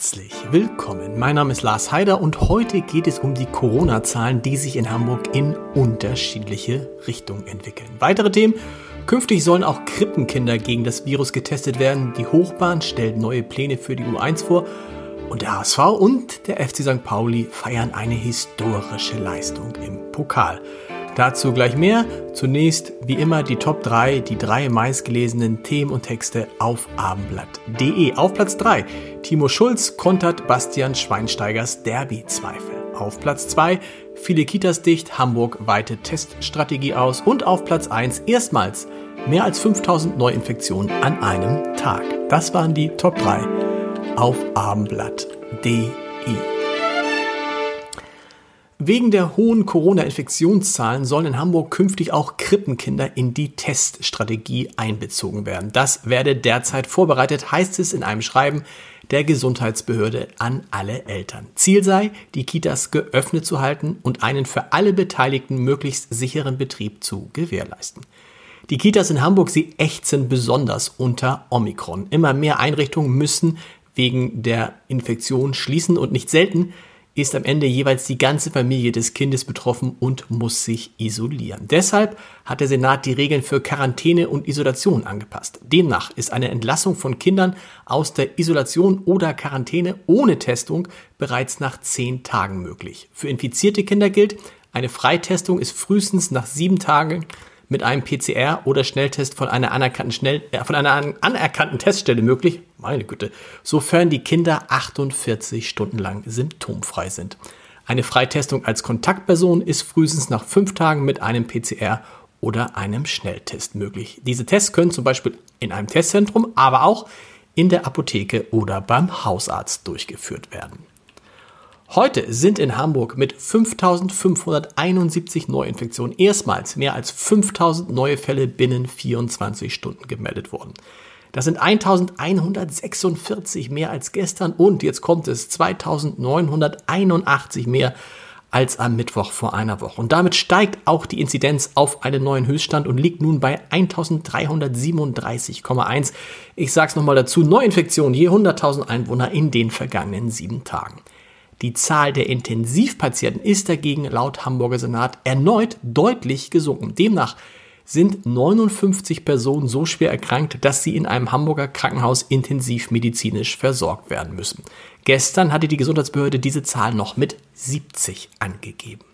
Herzlich willkommen. Mein Name ist Lars Heider und heute geht es um die Corona-Zahlen, die sich in Hamburg in unterschiedliche Richtungen entwickeln. Weitere Themen. Künftig sollen auch Krippenkinder gegen das Virus getestet werden. Die Hochbahn stellt neue Pläne für die U1 vor. Und der HSV und der FC St. Pauli feiern eine historische Leistung im Pokal. Dazu gleich mehr. Zunächst, wie immer, die Top 3, die drei meistgelesenen Themen und Texte auf abendblatt.de. Auf Platz 3, Timo Schulz kontert Bastian Schweinsteigers Derby-Zweifel. Auf Platz 2, viele Kitas dicht, Hamburg weite Teststrategie aus. Und auf Platz 1, erstmals mehr als 5000 Neuinfektionen an einem Tag. Das waren die Top 3 auf abendblatt.de. Wegen der hohen Corona-Infektionszahlen sollen in Hamburg künftig auch Krippenkinder in die Teststrategie einbezogen werden. Das werde derzeit vorbereitet, heißt es in einem Schreiben der Gesundheitsbehörde an alle Eltern. Ziel sei, die Kitas geöffnet zu halten und einen für alle Beteiligten möglichst sicheren Betrieb zu gewährleisten. Die Kitas in Hamburg, sie ächzen besonders unter Omikron. Immer mehr Einrichtungen müssen wegen der Infektion schließen und nicht selten ist am Ende jeweils die ganze Familie des Kindes betroffen und muss sich isolieren. Deshalb hat der Senat die Regeln für Quarantäne und Isolation angepasst. Demnach ist eine Entlassung von Kindern aus der Isolation oder Quarantäne ohne Testung bereits nach zehn Tagen möglich. Für infizierte Kinder gilt, eine Freitestung ist frühestens nach sieben Tagen mit einem PCR oder Schnelltest von einer anerkannten, Schnell, äh, von einer anerkannten Teststelle möglich, meine Güte, sofern die Kinder 48 Stunden lang symptomfrei sind. Eine Freitestung als Kontaktperson ist frühestens nach fünf Tagen mit einem PCR oder einem Schnelltest möglich. Diese Tests können zum Beispiel in einem Testzentrum, aber auch in der Apotheke oder beim Hausarzt durchgeführt werden. Heute sind in Hamburg mit 5571 Neuinfektionen erstmals mehr als 5000 neue Fälle binnen 24 Stunden gemeldet worden. Das sind 1146 mehr als gestern und jetzt kommt es 2981 mehr als am Mittwoch vor einer Woche. Und damit steigt auch die Inzidenz auf einen neuen Höchststand und liegt nun bei 1337,1. Ich sage es nochmal dazu, Neuinfektionen je 100.000 Einwohner in den vergangenen sieben Tagen. Die Zahl der Intensivpatienten ist dagegen laut Hamburger Senat erneut deutlich gesunken. Demnach sind 59 Personen so schwer erkrankt, dass sie in einem Hamburger Krankenhaus intensivmedizinisch versorgt werden müssen. Gestern hatte die Gesundheitsbehörde diese Zahl noch mit 70 angegeben.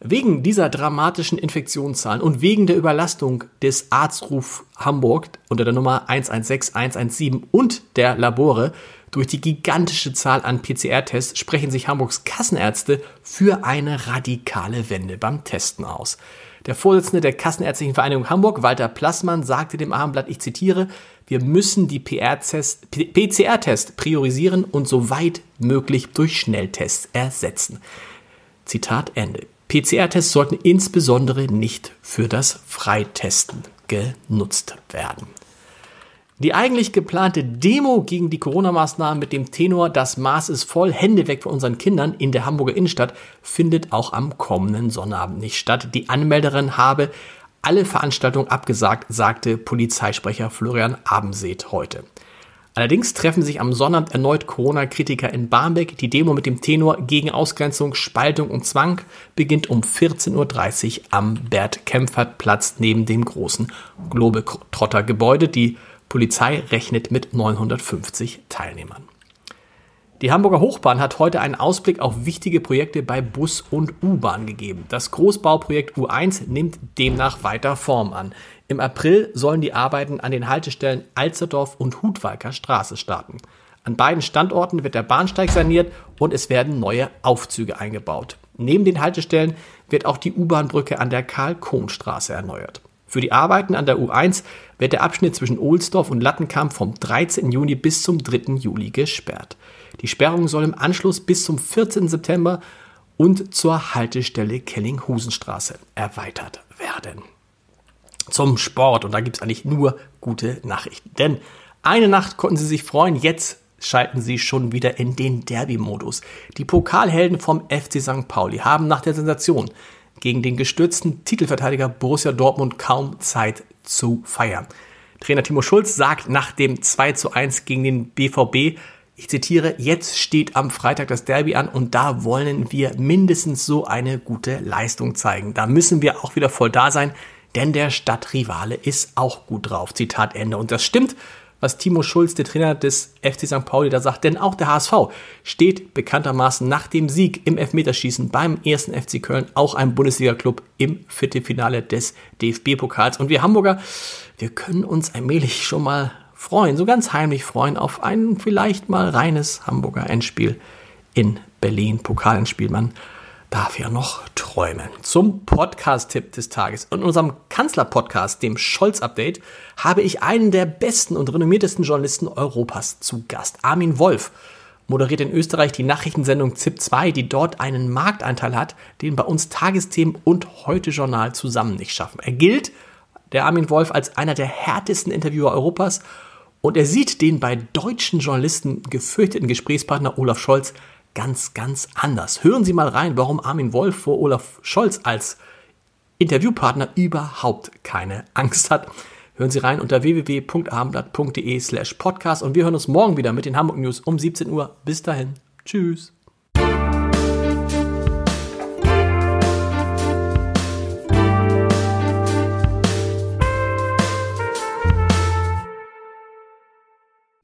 Wegen dieser dramatischen Infektionszahlen und wegen der Überlastung des Arztruf Hamburg unter der Nummer 116 117 und der Labore durch die gigantische Zahl an PCR-Tests sprechen sich Hamburgs Kassenärzte für eine radikale Wende beim Testen aus. Der Vorsitzende der Kassenärztlichen Vereinigung Hamburg, Walter Plassmann, sagte dem Abendblatt, ich zitiere, wir müssen die PCR-Test priorisieren und so weit möglich durch Schnelltests ersetzen. Zitat Ende. PCR-Tests sollten insbesondere nicht für das Freitesten genutzt werden. Die eigentlich geplante Demo gegen die Corona-Maßnahmen mit dem Tenor Das Maß ist voll, Hände weg von unseren Kindern in der Hamburger Innenstadt findet auch am kommenden Sonnabend nicht statt. Die Anmelderin habe alle Veranstaltungen abgesagt, sagte Polizeisprecher Florian Abenseet heute. Allerdings treffen sich am Sonnabend erneut Corona-Kritiker in Barmbek. Die Demo mit dem Tenor gegen Ausgrenzung, Spaltung und Zwang beginnt um 14.30 Uhr am Bert-Kempfert-Platz neben dem großen Globetrotter-Gebäude. Die Polizei rechnet mit 950 Teilnehmern. Die Hamburger Hochbahn hat heute einen Ausblick auf wichtige Projekte bei Bus und U-Bahn gegeben. Das Großbauprojekt U1 nimmt demnach weiter Form an. Im April sollen die Arbeiten an den Haltestellen Alzerdorf und Hutwalker Straße starten. An beiden Standorten wird der Bahnsteig saniert und es werden neue Aufzüge eingebaut. Neben den Haltestellen wird auch die U-Bahn-Brücke an der Karl-Kohn-Straße erneuert. Für die Arbeiten an der U1 wird der Abschnitt zwischen Ohlsdorf und Lattenkamp vom 13. Juni bis zum 3. Juli gesperrt. Die Sperrung soll im Anschluss bis zum 14. September und zur Haltestelle Kellinghusenstraße erweitert werden. Zum Sport und da gibt es eigentlich nur gute Nachrichten. Denn eine Nacht konnten Sie sich freuen, jetzt schalten Sie schon wieder in den Derby-Modus. Die Pokalhelden vom FC St. Pauli haben nach der Sensation gegen den gestürzten Titelverteidiger Borussia Dortmund kaum Zeit zu feiern. Trainer Timo Schulz sagt nach dem 2 zu 1 gegen den BVB, Ich zitiere, jetzt steht am Freitag das Derby an und da wollen wir mindestens so eine gute Leistung zeigen. Da müssen wir auch wieder voll da sein, denn der Stadtrivale ist auch gut drauf. Zitat Ende. Und das stimmt, was Timo Schulz, der Trainer des FC St. Pauli, da sagt. Denn auch der HSV steht bekanntermaßen nach dem Sieg im Elfmeterschießen beim ersten FC Köln auch ein Bundesliga-Club im Viertelfinale des DFB-Pokals. Und wir Hamburger, wir können uns allmählich schon mal freuen, so ganz heimlich freuen auf ein vielleicht mal reines Hamburger Endspiel in Berlin. Pokalendspiel, man darf ja noch träumen. Zum Podcast-Tipp des Tages. In unserem Kanzler-Podcast, dem Scholz-Update, habe ich einen der besten und renommiertesten Journalisten Europas zu Gast. Armin Wolf moderiert in Österreich die Nachrichtensendung ZIP 2, die dort einen Marktanteil hat, den bei uns Tagesthemen und Heute-Journal zusammen nicht schaffen. Er gilt, der Armin Wolf, als einer der härtesten Interviewer Europas und er sieht den bei deutschen Journalisten gefürchteten Gesprächspartner Olaf Scholz ganz, ganz anders. Hören Sie mal rein, warum Armin Wolf vor Olaf Scholz als Interviewpartner überhaupt keine Angst hat. Hören Sie rein unter www.abendblatt.de slash podcast und wir hören uns morgen wieder mit den Hamburg News um 17 Uhr. Bis dahin. Tschüss.